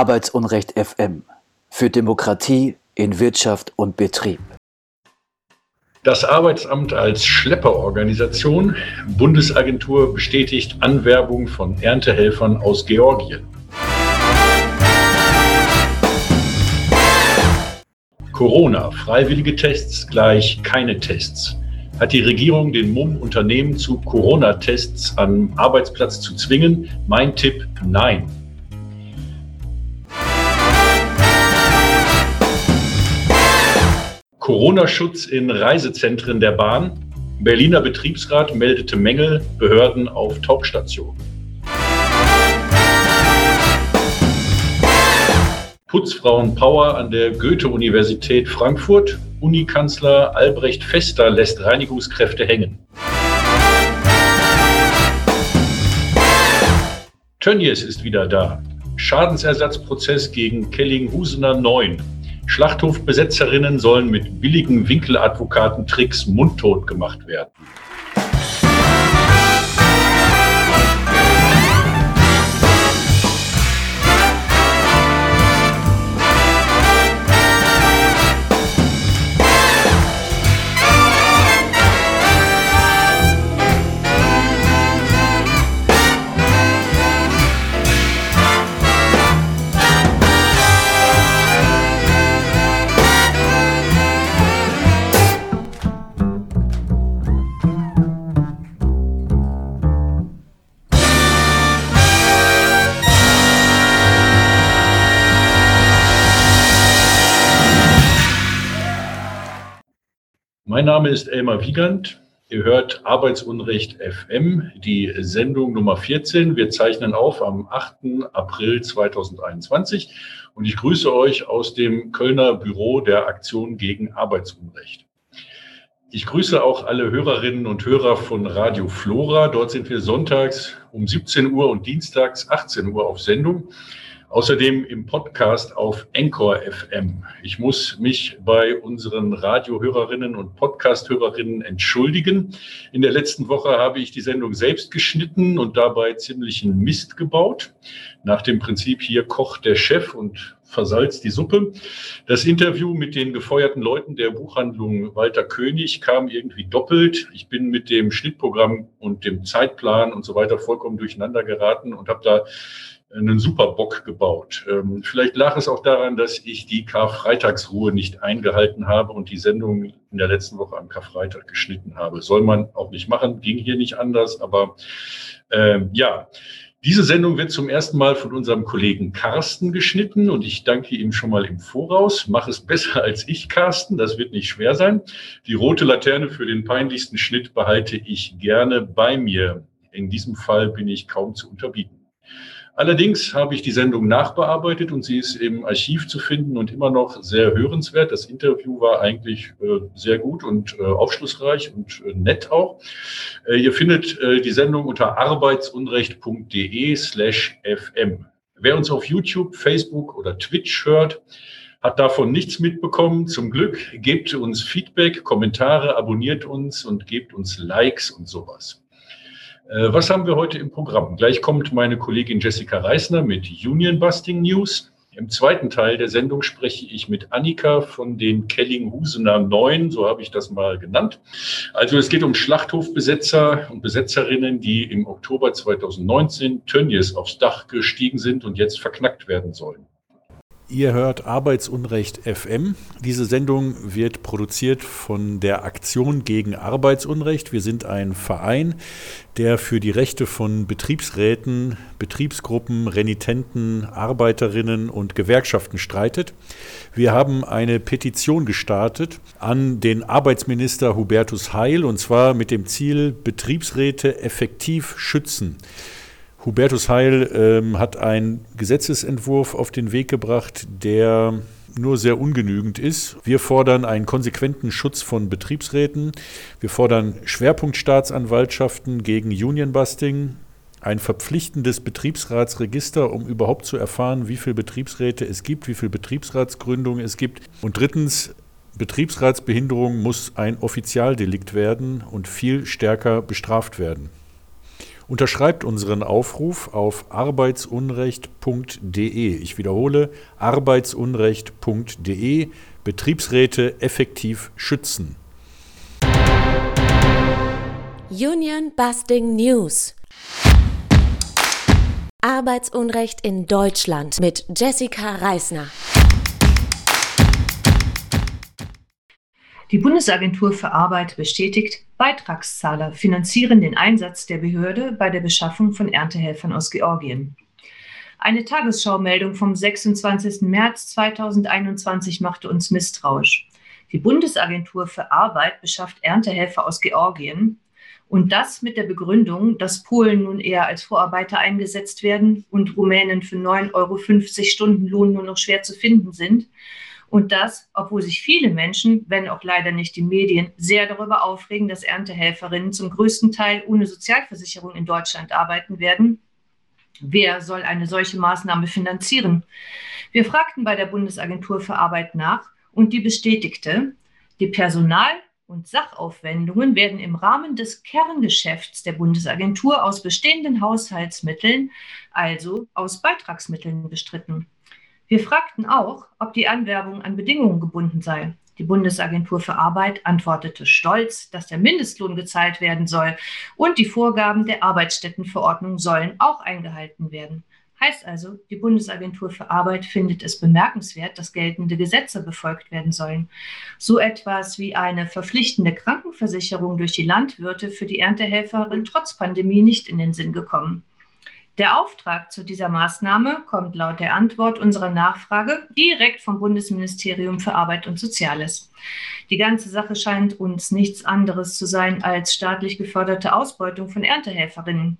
Arbeitsunrecht FM für Demokratie in Wirtschaft und Betrieb. Das Arbeitsamt als Schlepperorganisation. Bundesagentur bestätigt Anwerbung von Erntehelfern aus Georgien. Corona, freiwillige Tests gleich keine Tests. Hat die Regierung den MUM Unternehmen zu Corona-Tests am Arbeitsplatz zu zwingen? Mein Tipp, nein. Corona-Schutz in Reisezentren der Bahn. Berliner Betriebsrat meldete Mängel, Behörden auf Talkstation. Putzfrauen-Power an der Goethe-Universität Frankfurt. Unikanzler Albrecht Fester lässt Reinigungskräfte hängen. Tönnies ist wieder da. Schadensersatzprozess gegen Kellinghusener 9. Schlachthofbesetzerinnen sollen mit billigen Winkeladvokatentricks mundtot gemacht werden. Mein Name ist Elmar Wiegand. Ihr hört Arbeitsunrecht FM, die Sendung Nummer 14. Wir zeichnen auf am 8. April 2021 und ich grüße euch aus dem Kölner Büro der Aktion gegen Arbeitsunrecht. Ich grüße auch alle Hörerinnen und Hörer von Radio Flora. Dort sind wir sonntags um 17 Uhr und dienstags 18 Uhr auf Sendung. Außerdem im Podcast auf Encore FM. Ich muss mich bei unseren Radiohörerinnen und Podcasthörerinnen entschuldigen. In der letzten Woche habe ich die Sendung selbst geschnitten und dabei ziemlichen Mist gebaut. Nach dem Prinzip hier kocht der Chef und versalzt die Suppe. Das Interview mit den gefeuerten Leuten der Buchhandlung Walter König kam irgendwie doppelt. Ich bin mit dem Schnittprogramm und dem Zeitplan und so weiter vollkommen durcheinander geraten und habe da einen Superbock gebaut. Ähm, vielleicht lag es auch daran, dass ich die Karfreitagsruhe nicht eingehalten habe und die Sendung in der letzten Woche am Karfreitag geschnitten habe. Soll man auch nicht machen, ging hier nicht anders, aber ähm, ja. Diese Sendung wird zum ersten Mal von unserem Kollegen Carsten geschnitten und ich danke ihm schon mal im Voraus. Mach es besser als ich, Carsten. Das wird nicht schwer sein. Die rote Laterne für den peinlichsten Schnitt behalte ich gerne bei mir. In diesem Fall bin ich kaum zu unterbieten. Allerdings habe ich die Sendung nachbearbeitet und sie ist im Archiv zu finden und immer noch sehr hörenswert. Das Interview war eigentlich äh, sehr gut und äh, aufschlussreich und äh, nett auch. Äh, ihr findet äh, die Sendung unter arbeitsunrecht.de slash fm. Wer uns auf YouTube, Facebook oder Twitch hört, hat davon nichts mitbekommen. Zum Glück gebt uns Feedback, Kommentare, abonniert uns und gebt uns Likes und sowas. Äh, was haben wir heute im Programm? Gleich kommt meine Kollegin Jessica Reisner mit Union Busting News. Im zweiten Teil der Sendung spreche ich mit Annika von den Kellinghusener Neun, so habe ich das mal genannt. Also es geht um Schlachthofbesetzer und Besetzerinnen, die im Oktober 2019 Tönnies aufs Dach gestiegen sind und jetzt verknackt werden sollen. Ihr hört Arbeitsunrecht FM. Diese Sendung wird produziert von der Aktion gegen Arbeitsunrecht. Wir sind ein Verein, der für die Rechte von Betriebsräten, Betriebsgruppen, Renitenten, Arbeiterinnen und Gewerkschaften streitet. Wir haben eine Petition gestartet an den Arbeitsminister Hubertus Heil und zwar mit dem Ziel, Betriebsräte effektiv schützen. Hubertus Heil ähm, hat einen Gesetzesentwurf auf den Weg gebracht, der nur sehr ungenügend ist. Wir fordern einen konsequenten Schutz von Betriebsräten. Wir fordern Schwerpunktstaatsanwaltschaften gegen Unionbusting, ein verpflichtendes Betriebsratsregister, um überhaupt zu erfahren, wie viele Betriebsräte es gibt, wie viele Betriebsratsgründungen es gibt. Und drittens, Betriebsratsbehinderung muss ein Offizialdelikt werden und viel stärker bestraft werden. Unterschreibt unseren Aufruf auf arbeitsunrecht.de. Ich wiederhole, arbeitsunrecht.de. Betriebsräte effektiv schützen. Union Busting News. Arbeitsunrecht in Deutschland mit Jessica Reisner. Die Bundesagentur für Arbeit bestätigt, Beitragszahler finanzieren den Einsatz der Behörde bei der Beschaffung von Erntehelfern aus Georgien. Eine Tagesschau-Meldung vom 26. März 2021 machte uns misstrauisch. Die Bundesagentur für Arbeit beschafft Erntehelfer aus Georgien und das mit der Begründung, dass Polen nun eher als Vorarbeiter eingesetzt werden und Rumänen für 9,50 Euro Stundenlohn nur noch schwer zu finden sind und das, obwohl sich viele Menschen, wenn auch leider nicht die Medien, sehr darüber aufregen, dass Erntehelferinnen zum größten Teil ohne Sozialversicherung in Deutschland arbeiten werden. Wer soll eine solche Maßnahme finanzieren? Wir fragten bei der Bundesagentur für Arbeit nach und die bestätigte, die Personal- und Sachaufwendungen werden im Rahmen des Kerngeschäfts der Bundesagentur aus bestehenden Haushaltsmitteln, also aus Beitragsmitteln, bestritten. Wir fragten auch, ob die Anwerbung an Bedingungen gebunden sei. Die Bundesagentur für Arbeit antwortete stolz, dass der Mindestlohn gezahlt werden soll und die Vorgaben der Arbeitsstättenverordnung sollen auch eingehalten werden. Heißt also, die Bundesagentur für Arbeit findet es bemerkenswert, dass geltende Gesetze befolgt werden sollen. So etwas wie eine verpflichtende Krankenversicherung durch die Landwirte für die Erntehelferin trotz Pandemie nicht in den Sinn gekommen. Der Auftrag zu dieser Maßnahme kommt laut der Antwort unserer Nachfrage direkt vom Bundesministerium für Arbeit und Soziales. Die ganze Sache scheint uns nichts anderes zu sein als staatlich geförderte Ausbeutung von Erntehelferinnen.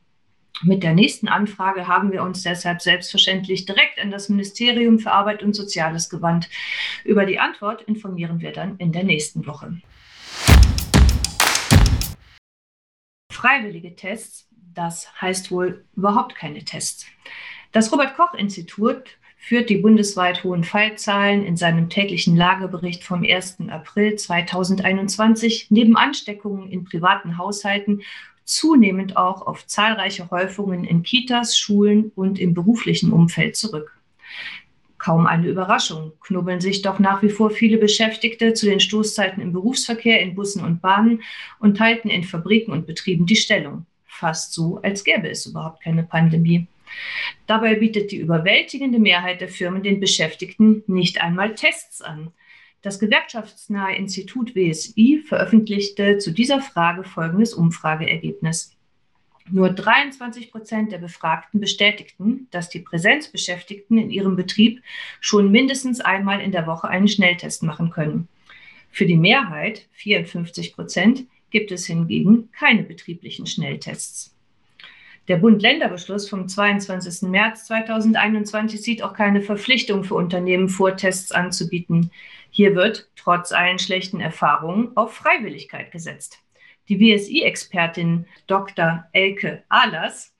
Mit der nächsten Anfrage haben wir uns deshalb selbstverständlich direkt an das Ministerium für Arbeit und Soziales gewandt. Über die Antwort informieren wir dann in der nächsten Woche. Freiwillige Tests das heißt wohl überhaupt keine Tests. Das Robert Koch Institut führt die bundesweit hohen Fallzahlen in seinem täglichen Lagebericht vom 1. April 2021 neben Ansteckungen in privaten Haushalten zunehmend auch auf zahlreiche Häufungen in Kitas, Schulen und im beruflichen Umfeld zurück. Kaum eine Überraschung, knubbeln sich doch nach wie vor viele Beschäftigte zu den Stoßzeiten im Berufsverkehr, in Bussen und Bahnen und halten in Fabriken und Betrieben die Stellung fast so, als gäbe es überhaupt keine Pandemie. Dabei bietet die überwältigende Mehrheit der Firmen den Beschäftigten nicht einmal Tests an. Das gewerkschaftsnahe Institut WSI veröffentlichte zu dieser Frage folgendes Umfrageergebnis. Nur 23 Prozent der Befragten bestätigten, dass die Präsenzbeschäftigten in ihrem Betrieb schon mindestens einmal in der Woche einen Schnelltest machen können. Für die Mehrheit, 54 Prozent, gibt es hingegen keine betrieblichen Schnelltests. Der Bund-Länder-Beschluss vom 22. März 2021 sieht auch keine Verpflichtung für Unternehmen vor, Tests anzubieten. Hier wird, trotz allen schlechten Erfahrungen, auf Freiwilligkeit gesetzt. Die WSI-Expertin Dr. Elke Ahlers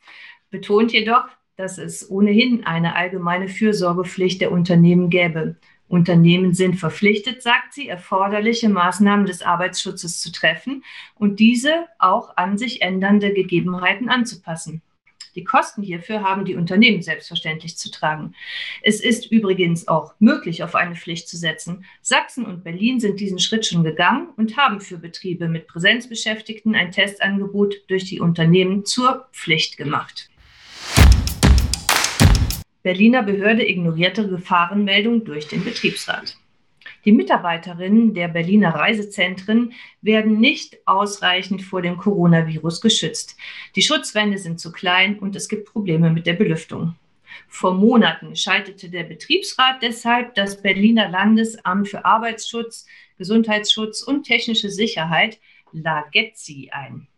betont jedoch, dass es ohnehin eine allgemeine Fürsorgepflicht der Unternehmen gäbe. Unternehmen sind verpflichtet, sagt sie, erforderliche Maßnahmen des Arbeitsschutzes zu treffen und diese auch an sich ändernde Gegebenheiten anzupassen. Die Kosten hierfür haben die Unternehmen selbstverständlich zu tragen. Es ist übrigens auch möglich, auf eine Pflicht zu setzen. Sachsen und Berlin sind diesen Schritt schon gegangen und haben für Betriebe mit Präsenzbeschäftigten ein Testangebot durch die Unternehmen zur Pflicht gemacht. Berliner Behörde ignorierte Gefahrenmeldung durch den Betriebsrat. Die Mitarbeiterinnen der Berliner Reisezentren werden nicht ausreichend vor dem Coronavirus geschützt. Die Schutzwände sind zu klein und es gibt Probleme mit der Belüftung. Vor Monaten schaltete der Betriebsrat deshalb das Berliner Landesamt für Arbeitsschutz, Gesundheitsschutz und technische Sicherheit, LAGETSI, ein.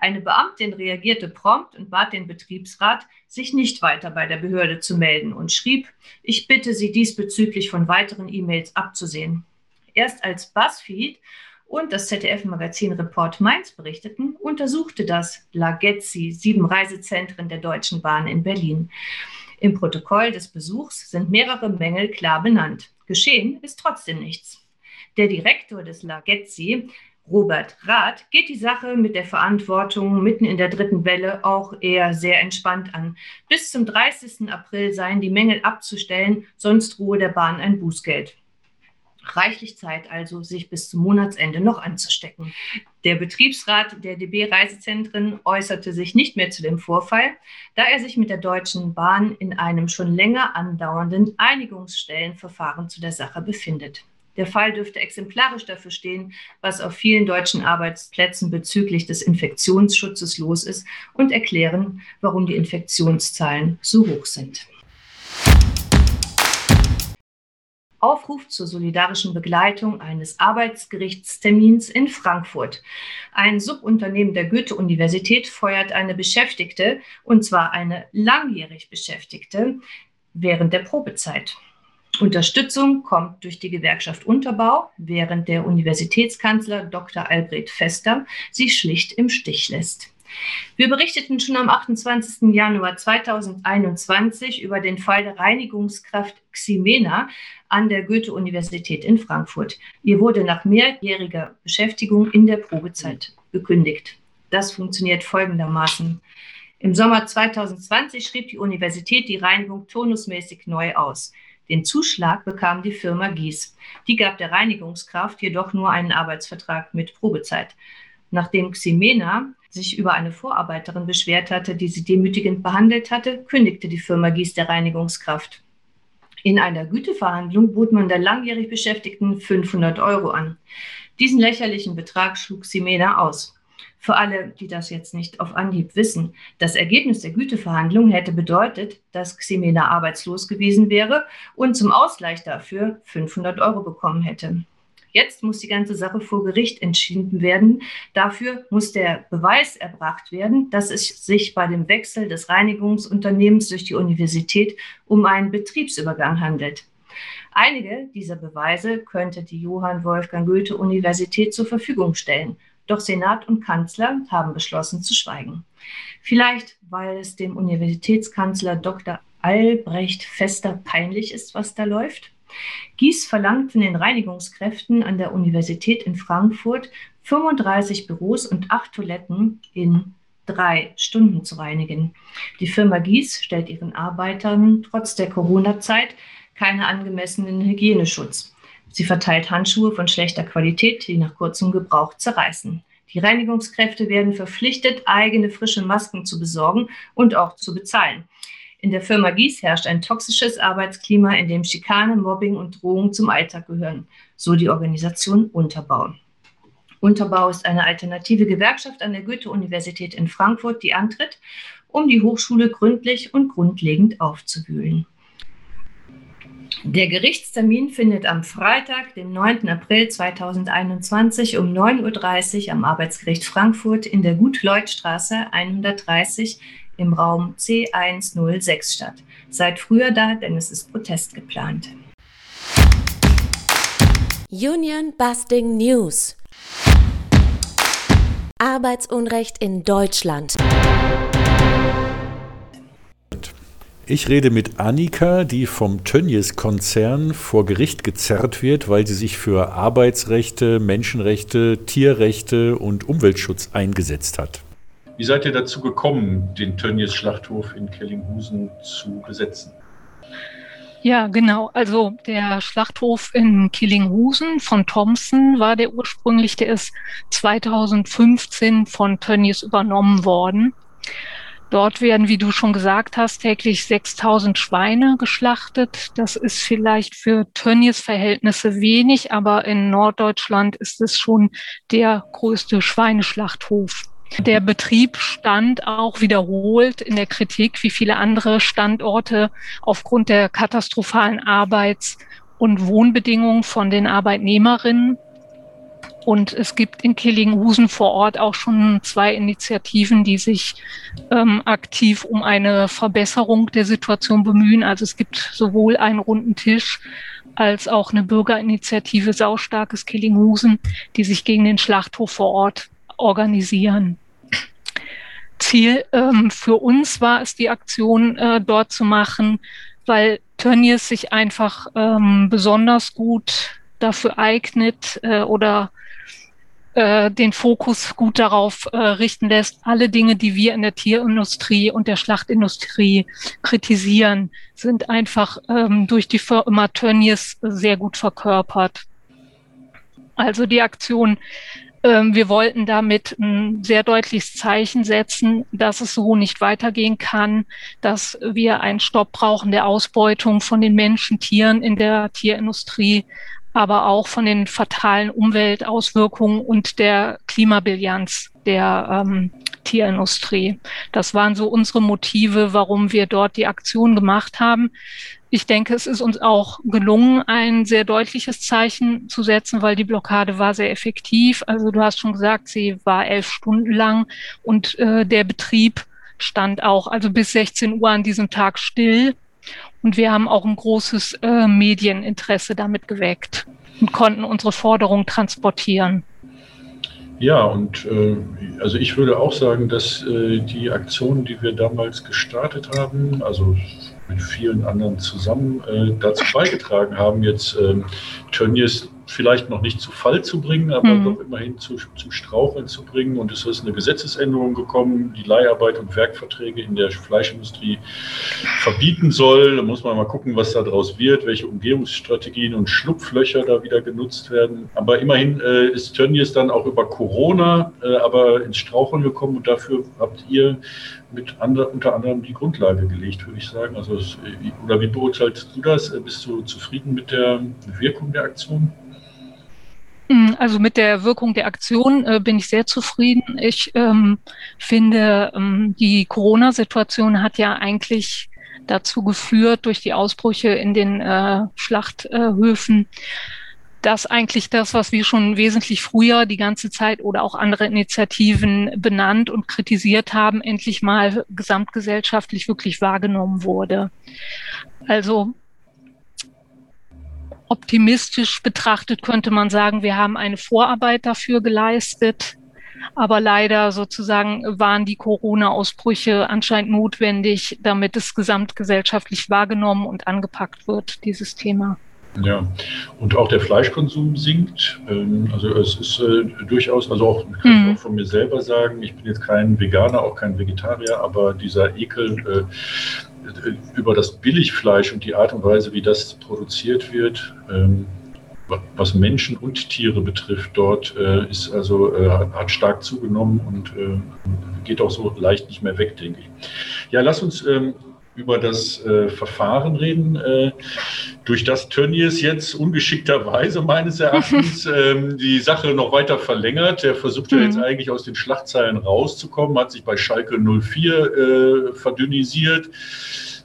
Eine Beamtin reagierte prompt und bat den Betriebsrat, sich nicht weiter bei der Behörde zu melden und schrieb, ich bitte Sie diesbezüglich von weiteren E-Mails abzusehen. Erst als BuzzFeed und das ZDF-Magazin Report Mainz berichteten, untersuchte das Lagetzi sieben Reisezentren der Deutschen Bahn in Berlin. Im Protokoll des Besuchs sind mehrere Mängel klar benannt. Geschehen ist trotzdem nichts. Der Direktor des Lagetzi Robert Rath geht die Sache mit der Verantwortung mitten in der dritten Welle auch eher sehr entspannt an. Bis zum 30. April seien die Mängel abzustellen, sonst ruhe der Bahn ein Bußgeld. Reichlich Zeit also, sich bis zum Monatsende noch anzustecken. Der Betriebsrat der DB Reisezentren äußerte sich nicht mehr zu dem Vorfall, da er sich mit der Deutschen Bahn in einem schon länger andauernden Einigungsstellenverfahren zu der Sache befindet. Der Fall dürfte exemplarisch dafür stehen, was auf vielen deutschen Arbeitsplätzen bezüglich des Infektionsschutzes los ist und erklären, warum die Infektionszahlen so hoch sind. Aufruf zur solidarischen Begleitung eines Arbeitsgerichtstermins in Frankfurt. Ein Subunternehmen der Goethe-Universität feuert eine Beschäftigte, und zwar eine langjährig Beschäftigte, während der Probezeit. Unterstützung kommt durch die Gewerkschaft Unterbau, während der Universitätskanzler Dr. Albrecht Fester sie schlicht im Stich lässt. Wir berichteten schon am 28. Januar 2021 über den Fall der Reinigungskraft Ximena an der Goethe-Universität in Frankfurt. Ihr wurde nach mehrjähriger Beschäftigung in der Probezeit gekündigt. Das funktioniert folgendermaßen. Im Sommer 2020 schrieb die Universität die Reinigung turnusmäßig neu aus. Den Zuschlag bekam die Firma Gies. Die gab der Reinigungskraft jedoch nur einen Arbeitsvertrag mit Probezeit. Nachdem Ximena sich über eine Vorarbeiterin beschwert hatte, die sie demütigend behandelt hatte, kündigte die Firma Gies der Reinigungskraft. In einer Güteverhandlung bot man der langjährig Beschäftigten 500 Euro an. Diesen lächerlichen Betrag schlug Ximena aus. Für alle, die das jetzt nicht auf Anhieb wissen, das Ergebnis der Güteverhandlung hätte bedeutet, dass Ximena arbeitslos gewesen wäre und zum Ausgleich dafür 500 Euro bekommen hätte. Jetzt muss die ganze Sache vor Gericht entschieden werden. Dafür muss der Beweis erbracht werden, dass es sich bei dem Wechsel des Reinigungsunternehmens durch die Universität um einen Betriebsübergang handelt. Einige dieser Beweise könnte die Johann Wolfgang Goethe Universität zur Verfügung stellen. Doch Senat und Kanzler haben beschlossen zu schweigen. Vielleicht, weil es dem Universitätskanzler Dr. Albrecht Fester peinlich ist, was da läuft. Gies verlangt von den Reinigungskräften an der Universität in Frankfurt 35 Büros und acht Toiletten in drei Stunden zu reinigen. Die Firma Gies stellt ihren Arbeitern trotz der Corona-Zeit keinen angemessenen Hygieneschutz. Sie verteilt Handschuhe von schlechter Qualität, die nach kurzem Gebrauch zerreißen. Die Reinigungskräfte werden verpflichtet, eigene frische Masken zu besorgen und auch zu bezahlen. In der Firma Gies herrscht ein toxisches Arbeitsklima, in dem Schikane, Mobbing und Drohungen zum Alltag gehören, so die Organisation Unterbau. Unterbau ist eine alternative Gewerkschaft an der Goethe-Universität in Frankfurt, die antritt, um die Hochschule gründlich und grundlegend aufzuwühlen. Der Gerichtstermin findet am Freitag, den 9. April 2021 um 9.30 Uhr am Arbeitsgericht Frankfurt in der Gut-Leut-Straße 130 im Raum C106 statt. Seid früher da, denn es ist Protest geplant. Union Busting News. Arbeitsunrecht in Deutschland. Ich rede mit Annika, die vom Tönnies-Konzern vor Gericht gezerrt wird, weil sie sich für Arbeitsrechte, Menschenrechte, Tierrechte und Umweltschutz eingesetzt hat. Wie seid ihr dazu gekommen, den Tönnies-Schlachthof in Kellinghusen zu besetzen? Ja, genau. Also der Schlachthof in Killinghusen von Thompson war der ursprünglich, der ist 2015 von Tönnies übernommen worden. Dort werden, wie du schon gesagt hast, täglich 6000 Schweine geschlachtet. Das ist vielleicht für Tönnies Verhältnisse wenig, aber in Norddeutschland ist es schon der größte Schweineschlachthof. Der Betrieb stand auch wiederholt in der Kritik, wie viele andere Standorte, aufgrund der katastrophalen Arbeits- und Wohnbedingungen von den Arbeitnehmerinnen und es gibt in Killinghusen vor Ort auch schon zwei Initiativen, die sich ähm, aktiv um eine Verbesserung der Situation bemühen. Also es gibt sowohl einen runden Tisch als auch eine Bürgerinitiative Saustarkes Killinghusen, die sich gegen den Schlachthof vor Ort organisieren. Ziel ähm, für uns war es, die Aktion äh, dort zu machen, weil Tönnies sich einfach ähm, besonders gut dafür eignet äh, oder äh, den Fokus gut darauf äh, richten lässt, alle Dinge, die wir in der Tierindustrie und der Schlachtindustrie kritisieren, sind einfach ähm, durch die Firma Tönnies sehr gut verkörpert. Also die Aktion ähm, wir wollten damit ein sehr deutliches Zeichen setzen, dass es so nicht weitergehen kann, dass wir einen Stopp brauchen der Ausbeutung von den Menschen, Tieren in der Tierindustrie, aber auch von den fatalen Umweltauswirkungen und der Klimabilanz der ähm, Tierindustrie. Das waren so unsere Motive, warum wir dort die Aktion gemacht haben. Ich denke, es ist uns auch gelungen, ein sehr deutliches Zeichen zu setzen, weil die Blockade war sehr effektiv. Also du hast schon gesagt, sie war elf Stunden lang und äh, der Betrieb stand auch also bis 16 Uhr an diesem Tag still. Und wir haben auch ein großes äh, Medieninteresse damit geweckt und konnten unsere Forderung transportieren. Ja, und äh, also ich würde auch sagen, dass äh, die Aktion, die wir damals gestartet haben, also mit vielen anderen zusammen äh, dazu beigetragen haben, jetzt ähm, Tönnies vielleicht noch nicht zu Fall zu bringen, aber mhm. doch immerhin zu, zu Straucheln zu bringen. Und es ist eine Gesetzesänderung gekommen, die Leiharbeit und Werkverträge in der Fleischindustrie verbieten soll. Da muss man mal gucken, was da draus wird, welche Umgehungsstrategien und Schlupflöcher da wieder genutzt werden. Aber immerhin äh, ist Tönnies dann auch über Corona äh, aber ins Straucheln gekommen und dafür habt ihr mit ander, unter anderem die Grundlage gelegt, würde ich sagen. Also, es, oder wie beurteilst du das? Bist du zufrieden mit der Wirkung der Aktion? Hm, also mit der Wirkung der Aktion äh, bin ich sehr zufrieden. Ich ähm, finde, ähm, die Corona-Situation hat ja eigentlich dazu geführt, durch die Ausbrüche in den äh, Schlachthöfen, dass eigentlich das, was wir schon wesentlich früher die ganze Zeit oder auch andere Initiativen benannt und kritisiert haben, endlich mal gesamtgesellschaftlich wirklich wahrgenommen wurde. Also optimistisch betrachtet könnte man sagen, wir haben eine Vorarbeit dafür geleistet. Aber leider sozusagen waren die Corona-Ausbrüche anscheinend notwendig, damit es gesamtgesellschaftlich wahrgenommen und angepackt wird, dieses Thema. Ja, und auch der Fleischkonsum sinkt. Ähm, also es ist äh, durchaus, also auch, kann ich mhm. auch von mir selber sagen, ich bin jetzt kein Veganer, auch kein Vegetarier, aber dieser Ekel äh, über das Billigfleisch und die Art und Weise, wie das produziert wird, ähm, was Menschen und Tiere betrifft, dort äh, ist also äh, hat stark zugenommen und äh, geht auch so leicht nicht mehr weg, denke ich. Ja, lass uns ähm, über das äh, Verfahren reden, äh, durch das Tönnies jetzt ungeschickterweise meines Erachtens ähm, die Sache noch weiter verlängert. Er versucht mhm. ja jetzt eigentlich aus den Schlachtzeilen rauszukommen, hat sich bei Schalke 04 äh, verdünnisiert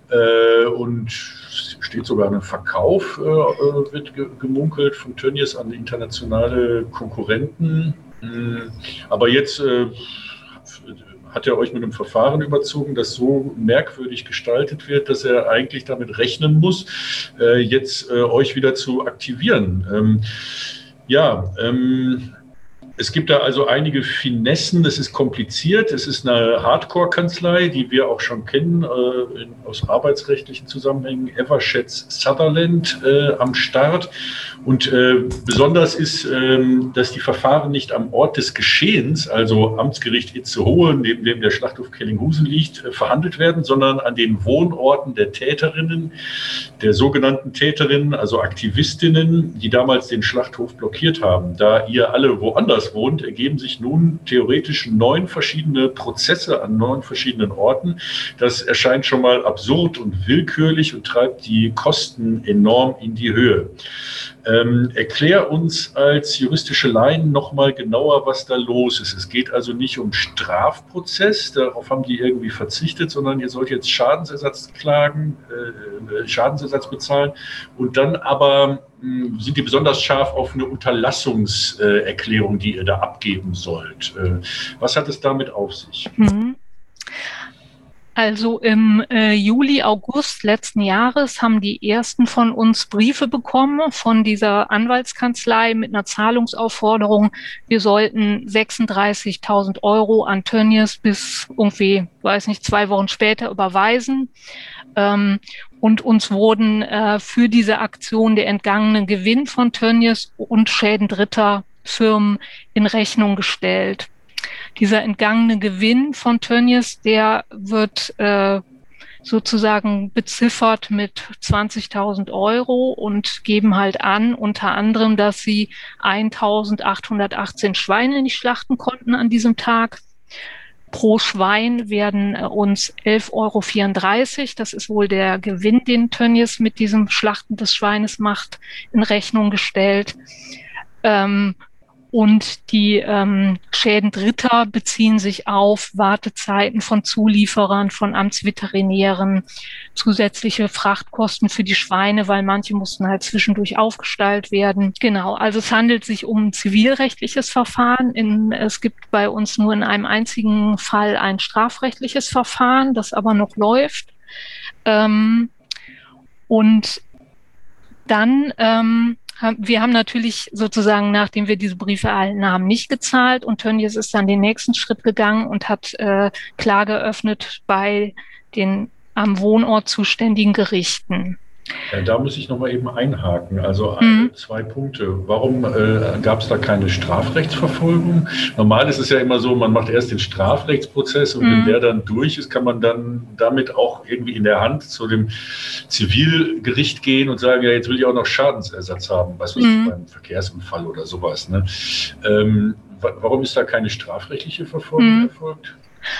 äh, und steht sogar ein Verkauf, äh, äh, wird gemunkelt von Tönnies an internationale Konkurrenten. Hm, aber jetzt hat er euch mit einem Verfahren überzogen, das so merkwürdig gestaltet wird, dass er eigentlich damit rechnen muss, äh, jetzt äh, euch wieder zu aktivieren. Ähm, ja, ähm, es gibt da also einige Finessen. Es ist kompliziert. Es ist eine Hardcore-Kanzlei, die wir auch schon kennen äh, in, aus arbeitsrechtlichen Zusammenhängen. Everschätz Sutherland äh, am Start. Und äh, besonders ist, ähm, dass die Verfahren nicht am Ort des Geschehens, also Amtsgericht Itzehoe, neben dem der Schlachthof Kellinghusen liegt, äh, verhandelt werden, sondern an den Wohnorten der Täterinnen, der sogenannten Täterinnen, also Aktivistinnen, die damals den Schlachthof blockiert haben. Da ihr alle woanders wohnt, ergeben sich nun theoretisch neun verschiedene Prozesse an neun verschiedenen Orten. Das erscheint schon mal absurd und willkürlich und treibt die Kosten enorm in die Höhe. Ähm, erklär uns als juristische Laien nochmal genauer, was da los ist. Es geht also nicht um Strafprozess, darauf haben die irgendwie verzichtet, sondern ihr sollt jetzt Schadensersatz klagen, äh, Schadensersatz bezahlen und dann aber sind die besonders scharf auf eine Unterlassungserklärung, die ihr da abgeben sollt. Äh, was hat es damit auf sich? Mhm. Also im äh, Juli, August letzten Jahres haben die ersten von uns Briefe bekommen von dieser Anwaltskanzlei mit einer Zahlungsaufforderung. Wir sollten 36.000 Euro an Tönnies bis irgendwie, weiß nicht, zwei Wochen später überweisen. Ähm, und uns wurden äh, für diese Aktion der entgangene Gewinn von Tönnies und Schäden Dritter Firmen in Rechnung gestellt. Dieser entgangene Gewinn von Tönnies, der wird äh, sozusagen beziffert mit 20.000 Euro und geben halt an, unter anderem, dass sie 1.818 Schweine nicht schlachten konnten an diesem Tag. Pro Schwein werden äh, uns 11,34 Euro, das ist wohl der Gewinn, den Tönnies mit diesem Schlachten des Schweines macht, in Rechnung gestellt. Ähm, und die ähm, Schäden Dritter beziehen sich auf Wartezeiten von Zulieferern, von Amtsveterinären, zusätzliche Frachtkosten für die Schweine, weil manche mussten halt zwischendurch aufgestallt werden. Genau, also es handelt sich um ein zivilrechtliches Verfahren. In, es gibt bei uns nur in einem einzigen Fall ein strafrechtliches Verfahren, das aber noch läuft. Ähm, und dann ähm, wir haben natürlich sozusagen, nachdem wir diese Briefe erhalten haben, nicht gezahlt und Tönnies ist dann den nächsten Schritt gegangen und hat äh, Klage eröffnet bei den am Wohnort zuständigen Gerichten. Ja, da muss ich nochmal eben einhaken. Also mhm. zwei Punkte. Warum äh, gab es da keine Strafrechtsverfolgung? Normal ist es ja immer so, man macht erst den Strafrechtsprozess und mhm. wenn der dann durch ist, kann man dann damit auch irgendwie in der Hand zu dem Zivilgericht gehen und sagen, ja, jetzt will ich auch noch Schadensersatz haben, was weiß mhm. ich, beim Verkehrsunfall oder sowas. Ne? Ähm, warum ist da keine strafrechtliche Verfolgung mhm. erfolgt?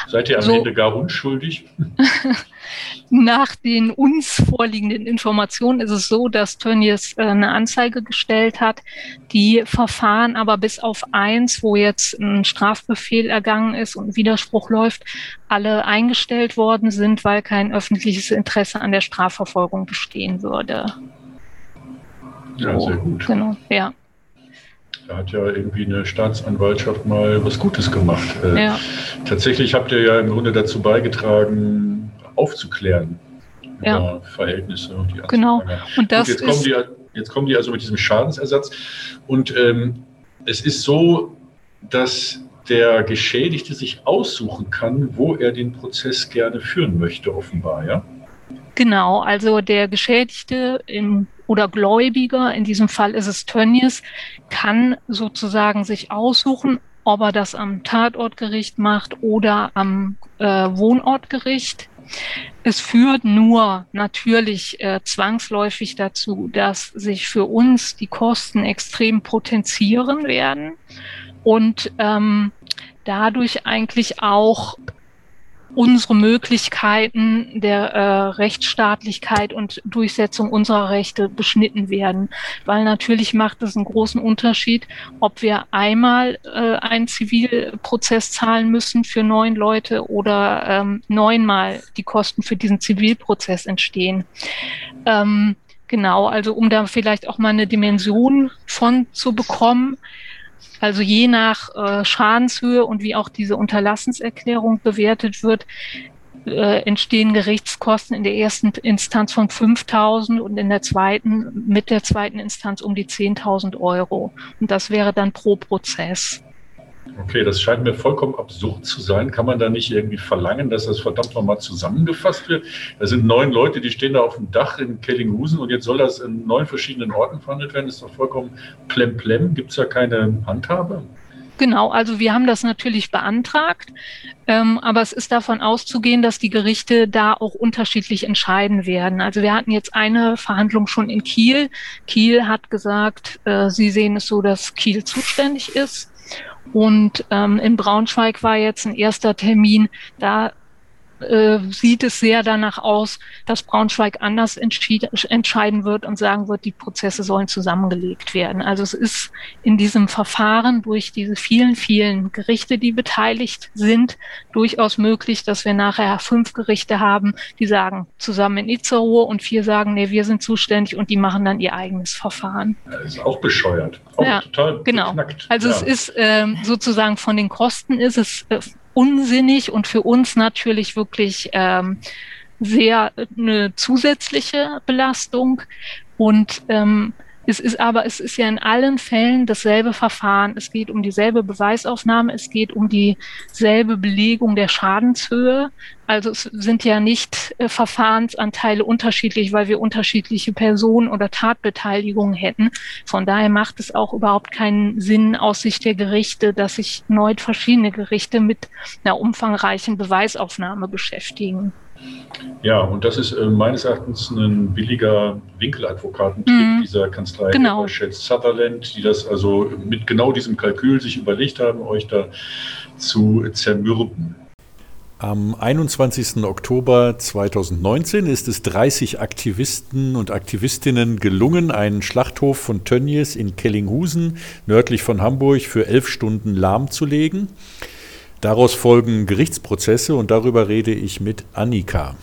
Seid ihr am so, Ende gar unschuldig? Nach den uns vorliegenden Informationen ist es so, dass Tönnies äh, eine Anzeige gestellt hat. Die Verfahren aber bis auf eins, wo jetzt ein Strafbefehl ergangen ist und ein Widerspruch läuft, alle eingestellt worden sind, weil kein öffentliches Interesse an der Strafverfolgung bestehen würde. Ja, sehr gut. Genau, ja. Da hat ja irgendwie eine Staatsanwaltschaft mal was Gutes gemacht. Äh, ja. Tatsächlich habt ihr ja im Grunde dazu beigetragen, aufzuklären ja. über Verhältnisse und die Genau. Und das Gut, jetzt, kommen die, jetzt kommen die also mit diesem Schadensersatz. Und ähm, es ist so, dass der Geschädigte sich aussuchen kann, wo er den Prozess gerne führen möchte, offenbar, ja? Genau, also der Geschädigte im oder Gläubiger, in diesem Fall ist es Tönnies, kann sozusagen sich aussuchen, ob er das am Tatortgericht macht oder am äh, Wohnortgericht. Es führt nur natürlich äh, zwangsläufig dazu, dass sich für uns die Kosten extrem potenzieren werden und ähm, dadurch eigentlich auch unsere Möglichkeiten der äh, Rechtsstaatlichkeit und Durchsetzung unserer Rechte beschnitten werden. Weil natürlich macht es einen großen Unterschied, ob wir einmal äh, einen Zivilprozess zahlen müssen für neun Leute oder ähm, neunmal die Kosten für diesen Zivilprozess entstehen. Ähm, genau, also um da vielleicht auch mal eine Dimension von zu bekommen. Also je nach äh, Schadenshöhe und wie auch diese Unterlassenserklärung bewertet wird, äh, entstehen Gerichtskosten in der ersten Instanz von 5.000 und in der zweiten, mit der zweiten Instanz um die 10.000 Euro. Und das wäre dann pro Prozess. Okay, das scheint mir vollkommen absurd zu sein. Kann man da nicht irgendwie verlangen, dass das verdammt nochmal zusammengefasst wird? Da sind neun Leute, die stehen da auf dem Dach in Kellinghusen und jetzt soll das in neun verschiedenen Orten verhandelt werden. Das ist doch vollkommen plemplem. Gibt es da keine Handhabe? Genau, also wir haben das natürlich beantragt, ähm, aber es ist davon auszugehen, dass die Gerichte da auch unterschiedlich entscheiden werden. Also wir hatten jetzt eine Verhandlung schon in Kiel. Kiel hat gesagt, äh, sie sehen es so, dass Kiel zuständig ist. Und ähm, in Braunschweig war jetzt ein erster Termin. Da äh, sieht es sehr danach aus, dass Braunschweig anders entscheiden wird und sagen wird, die Prozesse sollen zusammengelegt werden. Also es ist in diesem Verfahren durch diese vielen, vielen Gerichte, die beteiligt sind, durchaus möglich, dass wir nachher fünf Gerichte haben, die sagen zusammen in Itzehoe und vier sagen, nee, wir sind zuständig und die machen dann ihr eigenes Verfahren. Das ist auch bescheuert. Auch ja, total genau. Beknackt. Also ja. es ist ähm, sozusagen von den Kosten ist es äh, unsinnig und für uns natürlich wirklich ähm, sehr eine zusätzliche Belastung. Und ähm, Es ist aber, es ist ja in allen Fällen dasselbe Verfahren. Es geht um dieselbe Beweisaufnahme, es geht um dieselbe Belegung der Schadenshöhe. Also es sind ja nicht äh, Verfahrensanteile unterschiedlich, weil wir unterschiedliche Personen oder Tatbeteiligungen hätten. Von daher macht es auch überhaupt keinen Sinn aus Sicht der Gerichte, dass sich erneut verschiedene Gerichte mit einer umfangreichen Beweisaufnahme beschäftigen. Ja, und das ist äh, meines Erachtens ein billiger Winkeladvokatentrick mhm. dieser Kanzlei genau. Schätz Sutherland, die das also mit genau diesem Kalkül sich überlegt haben, euch da zu zermürben. Am 21. Oktober 2019 ist es 30 Aktivisten und Aktivistinnen gelungen, einen Schlachthof von Tönnies in Kellinghusen nördlich von Hamburg für elf Stunden lahmzulegen. Daraus folgen Gerichtsprozesse und darüber rede ich mit Annika.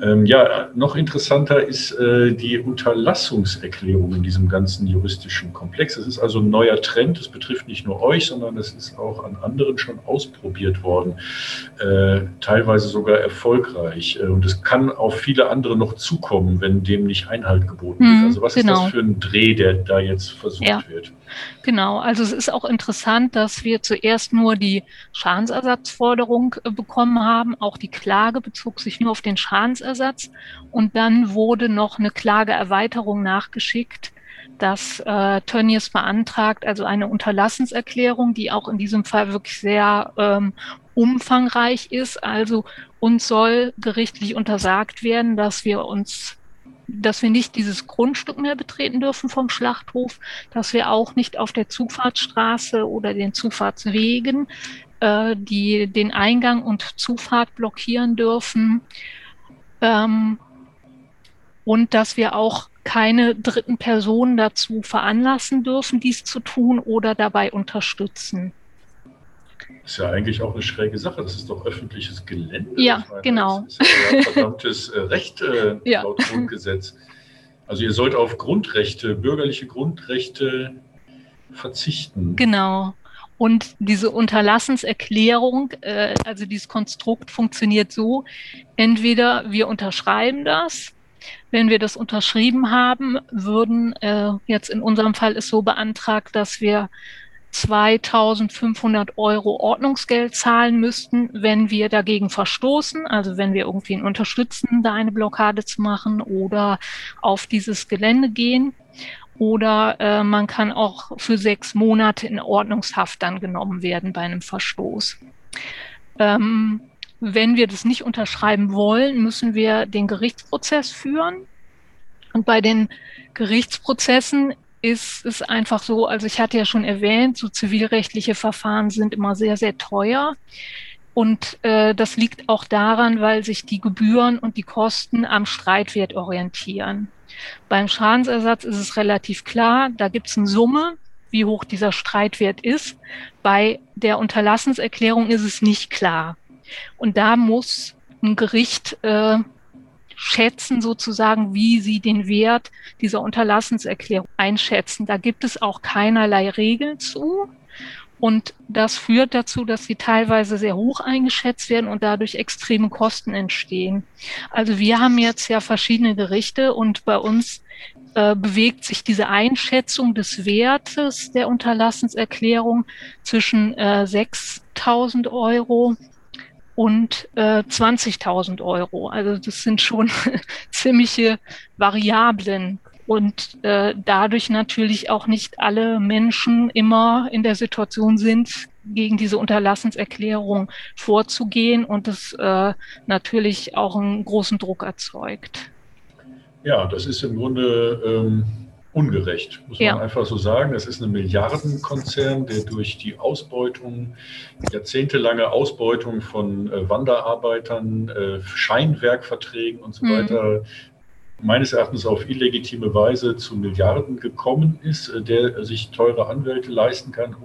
Ähm, ja, noch interessanter ist äh, die Unterlassungserklärung in diesem ganzen juristischen Komplex. Es ist also ein neuer Trend. Es betrifft nicht nur euch, sondern es ist auch an anderen schon ausprobiert worden, äh, teilweise sogar erfolgreich. Äh, und es kann auf viele andere noch zukommen, wenn dem nicht Einhalt geboten wird. Mhm, also was genau. ist das für ein Dreh, der da jetzt versucht ja. wird? Genau, also es ist auch interessant, dass wir zuerst nur die Schadensersatzforderung äh, bekommen haben. Auch die Klage bezog sich nur auf den Schadensersatz. Und dann wurde noch eine Klageerweiterung nachgeschickt, dass äh, Tönnies beantragt, also eine Unterlassenserklärung, die auch in diesem Fall wirklich sehr ähm, umfangreich ist. Also uns soll gerichtlich untersagt werden, dass wir uns dass wir nicht dieses Grundstück mehr betreten dürfen vom Schlachthof, dass wir auch nicht auf der Zufahrtsstraße oder den Zufahrtswegen äh, die den Eingang und Zufahrt blockieren dürfen ähm, und dass wir auch keine dritten Personen dazu veranlassen dürfen, dies zu tun oder dabei unterstützen. Das ist ja eigentlich auch eine schräge Sache. Das ist doch öffentliches Gelände. Ja, meine, genau. Das ist ja verdammtes äh, Recht äh, ja. laut Grundgesetz. Also ihr sollt auf Grundrechte, bürgerliche Grundrechte verzichten. Genau. Und diese Unterlassenserklärung, äh, also dieses Konstrukt funktioniert so, entweder wir unterschreiben das, wenn wir das unterschrieben haben, würden äh, jetzt in unserem Fall ist so beantragt, dass wir 2500 Euro Ordnungsgeld zahlen müssten, wenn wir dagegen verstoßen, also wenn wir irgendwie unterstützen, da eine Blockade zu machen oder auf dieses Gelände gehen. Oder äh, man kann auch für sechs Monate in Ordnungshaft dann genommen werden bei einem Verstoß. Ähm, wenn wir das nicht unterschreiben wollen, müssen wir den Gerichtsprozess führen. Und bei den Gerichtsprozessen ist es einfach so, also ich hatte ja schon erwähnt, so zivilrechtliche Verfahren sind immer sehr, sehr teuer. Und äh, das liegt auch daran, weil sich die Gebühren und die Kosten am Streitwert orientieren. Beim Schadensersatz ist es relativ klar, da gibt es eine Summe, wie hoch dieser Streitwert ist. Bei der Unterlassenserklärung ist es nicht klar. Und da muss ein Gericht äh, schätzen sozusagen, wie sie den Wert dieser Unterlassenserklärung einschätzen. Da gibt es auch keinerlei Regeln zu. Und das führt dazu, dass sie teilweise sehr hoch eingeschätzt werden und dadurch extreme Kosten entstehen. Also wir haben jetzt ja verschiedene Gerichte und bei uns äh, bewegt sich diese Einschätzung des Wertes der Unterlassenserklärung zwischen äh, 6.000 Euro und äh, 20.000 Euro. Also das sind schon ziemliche Variablen und äh, dadurch natürlich auch nicht alle Menschen immer in der Situation sind, gegen diese Unterlassenserklärung vorzugehen und das äh, natürlich auch einen großen Druck erzeugt. Ja, das ist im Grunde ähm, ungerecht, muss ja. man einfach so sagen. Das ist ein Milliardenkonzern, der durch die Ausbeutung, jahrzehntelange Ausbeutung von äh, Wanderarbeitern, äh, Scheinwerkverträgen und so mhm. weiter meines Erachtens auf illegitime Weise zu Milliarden gekommen ist, äh, der sich teure Anwälte leisten kann.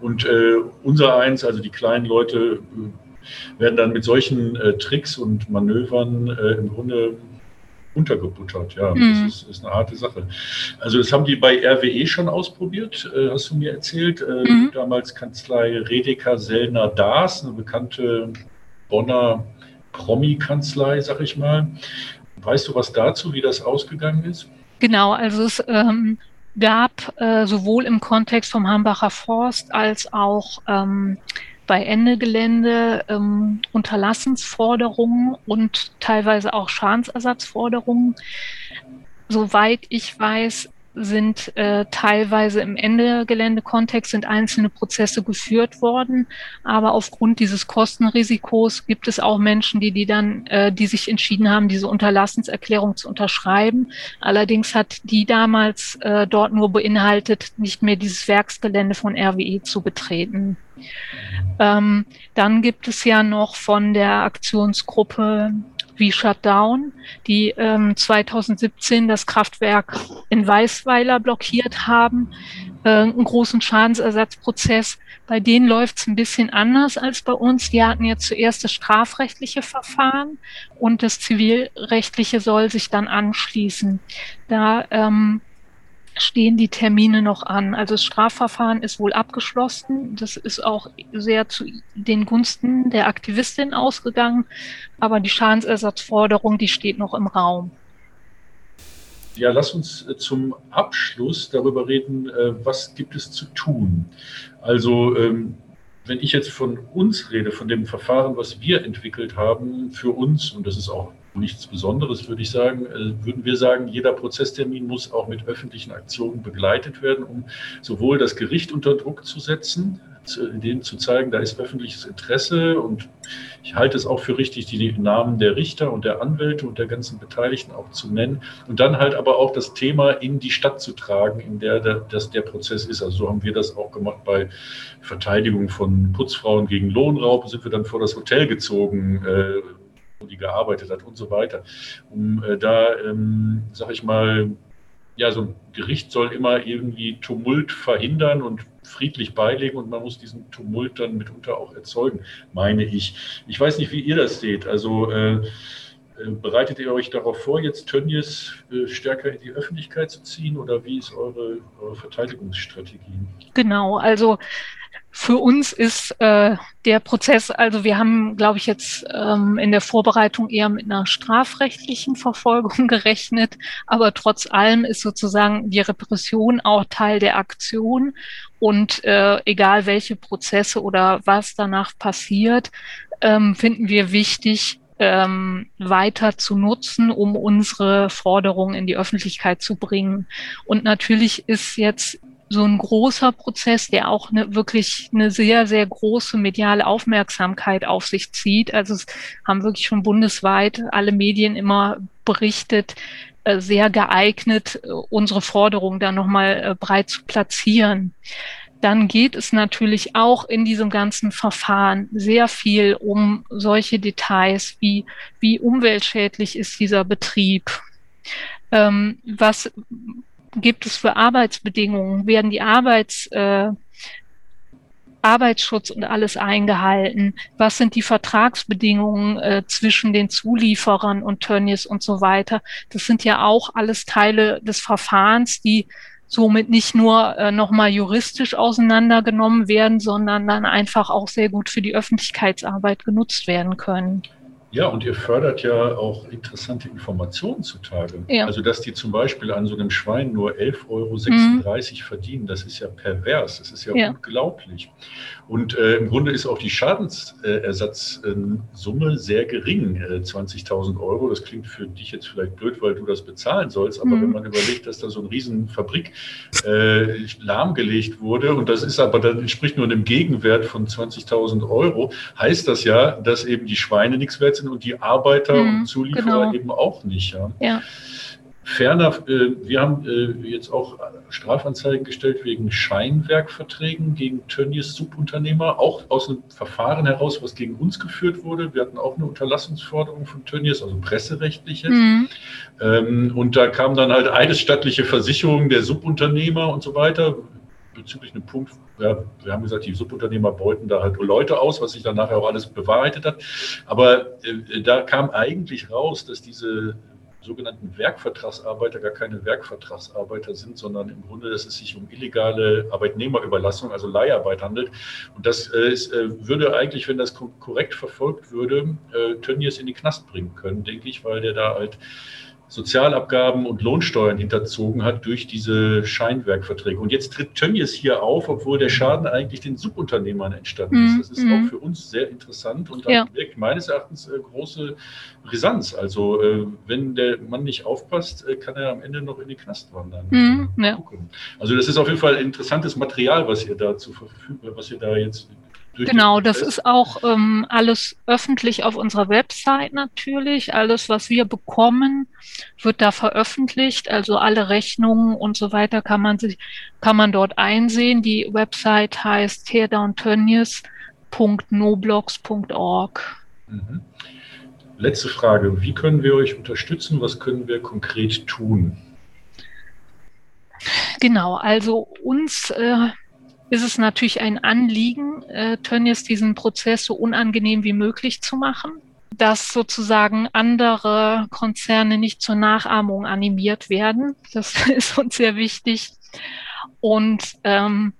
Und äh, unser eins, also die kleinen Leute, äh, werden dann mit solchen äh, Tricks und Manövern äh, im Grunde untergebuttert. Ja, mhm. das ist, ist, eine harte Sache. Also das haben die bei RWE schon ausprobiert, äh, hast du mir erzählt. Äh, mhm. Damals Kanzlei Redeker Sellner Daas, eine bekannte Bonner Promi-Kanzlei, sag ich mal. Weißt du was dazu, wie das ausgegangen ist? Genau, also es ähm, gab äh, sowohl im Kontext vom Hambacher Forst als auch ähm, bei Ende Gelände ähm, Unterlassensforderungen und teilweise auch Schadensersatzforderungen. Soweit ich weiß, sind äh, teilweise im Ende-Gelände-Kontext sind einzelne Prozesse geführt worden, aber aufgrund dieses Kostenrisikos gibt es auch Menschen, die die dann, äh, die sich entschieden haben, diese Unterlassenserklärung zu unterschreiben. Allerdings hat die damals äh, dort nur beinhaltet, nicht mehr dieses Werksgelände von RWE zu betreten. Ähm, dann gibt es ja noch von der Aktionsgruppe wie Shutdown, die ähm, 2017 das Kraftwerk in Weißweiler blockiert haben, äh, einen großen Schadensersatzprozess. Bei denen läuft es ein bisschen anders als bei uns. Die hatten jetzt zuerst das strafrechtliche Verfahren und das zivilrechtliche soll sich dann anschließen. Da ähm, stehen die Termine noch an. Also das Strafverfahren ist wohl abgeschlossen. Das ist auch sehr zu den Gunsten der Aktivistin ausgegangen. Aber die Schadensersatzforderung, die steht noch im Raum. Ja, lass uns äh, zum Abschluss darüber reden, äh, was gibt es zu tun. Also ähm, wenn ich jetzt von uns rede, von dem Verfahren, was wir entwickelt haben für uns, und das ist auch nichts Besonderes, würde ich sagen. Äh, würden wir sagen, jeder Prozesstermin muss auch mit öffentlichen Aktionen begleitet werden, um sowohl das Gericht unter Druck zu setzen, denen zu zeigen, da ist öffentliches Interesse und ich halte es auch für richtig, die Namen der Richter und der Anwälte und der ganzen Beteiligten auch zu nennen und dann halt aber auch das Thema in die Stadt zu tragen, in der der, das der Prozess ist. Also so haben wir das auch gemacht bei Verteidigung von Putzfrauen gegen Lohnraub, sind wir dann vor das Hotel gezogen, äh, die gearbeitet hat und so weiter. Um äh, da, ähm, sag ich mal, ja, so ein Gericht soll immer irgendwie Tumult verhindern und friedlich beilegen und man muss diesen Tumult dann mitunter auch erzeugen, meine ich. Ich weiß nicht, wie ihr das seht. Also äh, äh bereitet ihr euch darauf vor, jetzt Tönnies äh, stärker in die Öffentlichkeit zu ziehen oder wie ist eure, eure Verteidigungsstrategie? Genau, also für uns ist äh, der Prozess, also wir haben, glaube ich, jetzt ähm, in der Vorbereitung eher mit einer strafrechtlichen Verfolgung gerechnet, aber trotz allem ist sozusagen die Repression auch Teil der Aktion und äh, egal welche Prozesse oder was danach passiert, ähm, finden wir wichtig, ähm, weiter zu nutzen, um unsere Forderungen in die Öffentlichkeit zu bringen. Und natürlich ist jetzt so ein großer Prozess, der auch eine, wirklich eine sehr, sehr große mediale Aufmerksamkeit auf sich zieht. Also es haben wirklich schon bundesweit alle Medien immer berichtet, äh, sehr geeignet, äh, unsere Forderungen da nochmal äh, breit zu platzieren. Dann geht es natürlich auch in diesem ganzen Verfahren sehr viel um solche Details wie, wie umweltschädlich ist dieser Betrieb? Ähm, was, gibt es für Arbeitsbedingungen? Werden die Arbeits, äh, Arbeitsschutz und alles eingehalten? Was sind die Vertragsbedingungen äh, zwischen den Zulieferern und Tönnies und so weiter? Das sind ja auch alles Teile des Verfahrens, die somit nicht nur äh, nochmal juristisch auseinandergenommen werden, sondern dann einfach auch sehr gut für die Öffentlichkeitsarbeit genutzt werden können. Ja, und ihr fördert ja auch interessante Informationen zutage. Ja. Also, dass die zum Beispiel an so einem Schwein nur 11,36 Euro mhm. verdienen, das ist ja pervers, das ist ja, ja. unglaublich. Und äh, im Grunde ist auch die Schadensersatzsumme sehr gering, äh, 20.000 Euro. Das klingt für dich jetzt vielleicht blöd, weil du das bezahlen sollst, aber mhm. wenn man überlegt, dass da so eine Riesenfabrik äh, lahmgelegt wurde und das ist aber dann entspricht nur einem Gegenwert von 20.000 Euro, heißt das ja, dass eben die Schweine nichts wert sind und die Arbeiter mhm, und Zulieferer genau. eben auch nicht. Ja. ja. Ferner, äh, wir haben äh, jetzt auch Strafanzeigen gestellt wegen Scheinwerkverträgen gegen Tönnies Subunternehmer, auch aus einem Verfahren heraus, was gegen uns geführt wurde. Wir hatten auch eine Unterlassungsforderung von Tönnies, also presserechtliches. Mhm. Ähm, und da kam dann halt eidesstattliche Versicherung der Subunternehmer und so weiter bezüglich einem Punkt, ja, wir haben gesagt, die Subunternehmer beuten da halt Leute aus, was sich dann nachher auch alles bewahrheitet hat. Aber äh, da kam eigentlich raus, dass diese sogenannten Werkvertragsarbeiter gar keine Werkvertragsarbeiter sind, sondern im Grunde, dass es sich um illegale Arbeitnehmerüberlassung, also Leiharbeit handelt. Und das äh, ist, äh, würde eigentlich, wenn das korrekt verfolgt würde, äh, Tönnies in die Knast bringen können, denke ich, weil der da halt Sozialabgaben und Lohnsteuern hinterzogen hat durch diese Scheinwerkverträge. Und jetzt tritt Tönnies hier auf, obwohl der Schaden eigentlich den Subunternehmern entstanden ist. Mhm, das ist mm. auch für uns sehr interessant und ja. wirkt meines Erachtens äh, große Brisanz. Also äh, wenn der Mann nicht aufpasst, äh, kann er am Ende noch in den Knast wandern. Mm, ja. Also das ist auf jeden Fall interessantes Material, was ihr da zu verfügen, was ihr da jetzt Genau, das ist auch ähm, alles öffentlich auf unserer Website natürlich. Alles, was wir bekommen, wird da veröffentlicht. Also alle Rechnungen und so weiter kann man sich, kann man dort einsehen. Die Website heißt teardownturnus.noblogs.org. Mhm. Letzte Frage. Wie können wir euch unterstützen? Was können wir konkret tun? Genau, also uns äh, ist es natürlich ein Anliegen, äh, Tönnies diesen Prozess so unangenehm wie möglich zu machen, dass sozusagen andere Konzerne nicht zur Nachahmung animiert werden. Das ist uns sehr wichtig. Und ähm,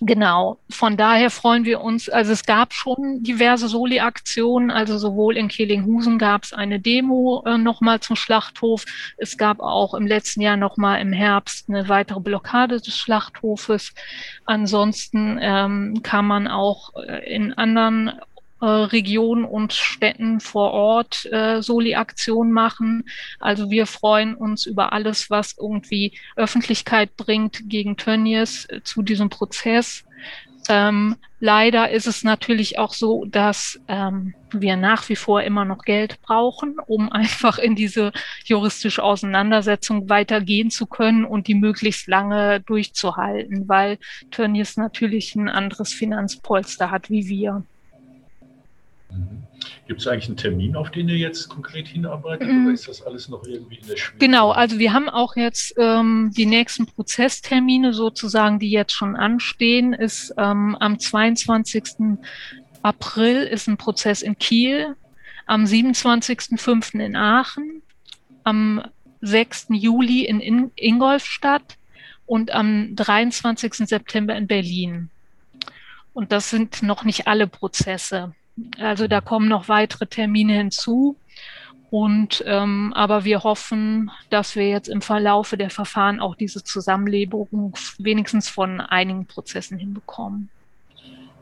Genau, von daher freuen wir uns. Also es gab schon diverse Soli-Aktionen, also sowohl in Kellinghusen gab es eine Demo äh, nochmal zum Schlachthof. Es gab auch im letzten Jahr nochmal im Herbst eine weitere Blockade des Schlachthofes. Ansonsten ähm, kann man auch äh, in anderen äh, Regionen und Städten vor Ort äh, Soli-Aktion machen. Also wir freuen uns über alles, was irgendwie Öffentlichkeit bringt gegen Tönnies äh, zu diesem Prozess. Ähm, leider ist es natürlich auch so, dass ähm, wir nach wie vor immer noch Geld brauchen, um einfach in diese juristische Auseinandersetzung weitergehen zu können und die möglichst lange durchzuhalten, weil Tönnies natürlich ein anderes Finanzpolster hat wie wir. Gibt es eigentlich einen Termin, auf den ihr jetzt konkret hinarbeitet mhm. oder ist das alles noch irgendwie in der Schwebe? Genau, also wir haben auch jetzt ähm, die nächsten Prozesstermine sozusagen, die jetzt schon anstehen, ist ähm, am 22. April ist ein Prozess in Kiel, am 27.05. in Aachen, am 6. Juli in, in Ingolstadt und am 23. September in Berlin. Und das sind noch nicht alle Prozesse. Also da kommen noch weitere Termine hinzu. Und ähm, aber wir hoffen, dass wir jetzt im Verlaufe der Verfahren auch diese Zusammenlebung wenigstens von einigen Prozessen hinbekommen.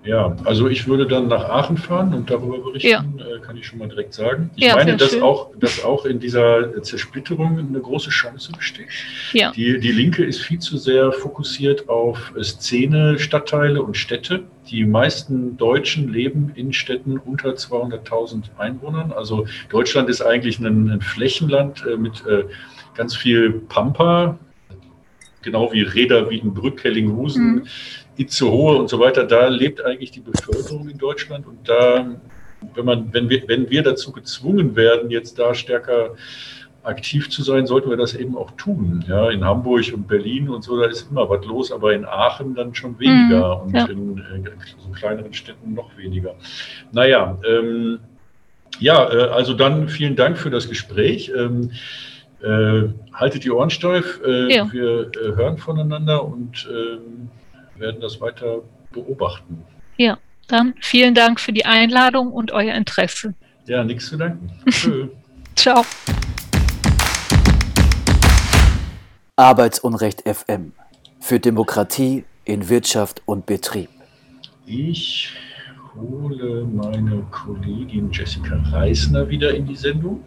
Ja, also ich würde dann nach Aachen fahren und darüber berichten, ja. äh, kann ich schon mal direkt sagen. Ich ja, meine, dass auch, dass auch in dieser Zersplitterung eine große Chance besteht. Ja. Die, die Linke ist viel zu sehr fokussiert auf Szene, Stadtteile und Städte. Die meisten Deutschen leben in Städten unter 200.000 Einwohnern. Also Deutschland ist eigentlich ein, ein Flächenland äh, mit äh, ganz viel Pampa, genau wie Reda, Wiedenbrück, Kellinghusen. Mhm Itzehoe und so weiter, da lebt eigentlich die Bevölkerung in Deutschland und da, wenn man, wenn wir, wenn wir dazu gezwungen werden, jetzt da stärker aktiv zu sein, sollten wir das eben auch tun. Ja, in Hamburg und Berlin und so, da ist immer was los, aber in Aachen dann schon weniger mhm, und ja. in, in, so kleineren Städten noch weniger. Naja, ähm, ja, äh, also dann vielen Dank für das Gespräch. Ähm, äh, haltet die Ohren steif. Äh, ja. Wir äh, hören voneinander und ähm, werden das weiter beobachten. Ja, dann vielen Dank für die Einladung und euer Interesse. Ja, nichts zu danken. Ciao. Arbeitsunrecht FM für Demokratie in Wirtschaft und Betrieb. Ich hole meine Kollegin Jessica Reisner wieder in die Sendung.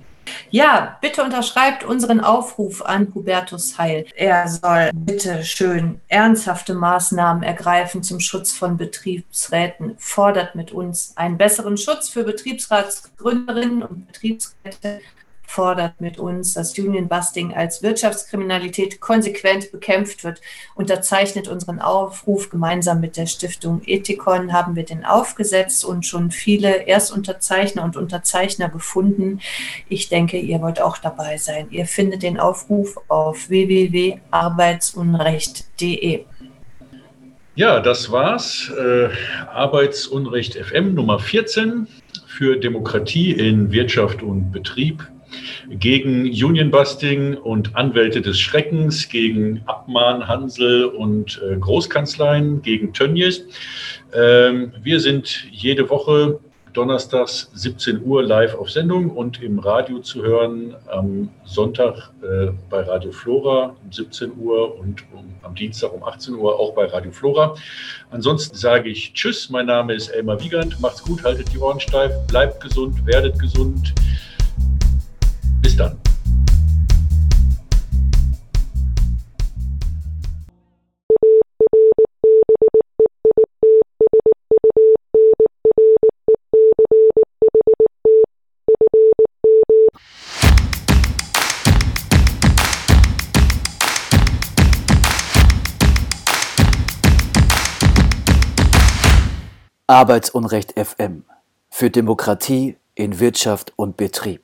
Ja, bitte unterschreibt unseren Aufruf an Hubertus Heil. Er soll bitte schön ernsthafte Maßnahmen ergreifen zum Schutz von Betriebsräten, fordert mit uns einen besseren Schutz für Betriebsratsgründerinnen und Betriebsräte fordert mit uns, dass Union-Busting als Wirtschaftskriminalität konsequent bekämpft wird. Unterzeichnet unseren Aufruf gemeinsam mit der Stiftung Ethikon haben wir den aufgesetzt und schon viele Erstunterzeichner und Unterzeichner gefunden. Ich denke, ihr wollt auch dabei sein. Ihr findet den Aufruf auf www.arbeitsunrecht.de. Ja, das war's. Äh, Arbeitsunrecht FM Nummer 14 für Demokratie in Wirtschaft und Betrieb gegen Unionbusting und Anwälte des Schreckens, gegen Abmahn, Hansel und äh, Großkanzleien, gegen Tönnies. Ähm, wir sind jede Woche donnerstags 17 Uhr live auf Sendung und im Radio zu hören am Sonntag äh, bei Radio Flora um 17 Uhr und um, am Dienstag um 18 Uhr auch bei Radio Flora. Ansonsten sage ich Tschüss, mein Name ist Elmar Wiegand. Macht's gut, haltet die Ohren steif, bleibt gesund, werdet gesund. Bis dann. Arbeitsunrecht FM für Demokratie in Wirtschaft und Betrieb.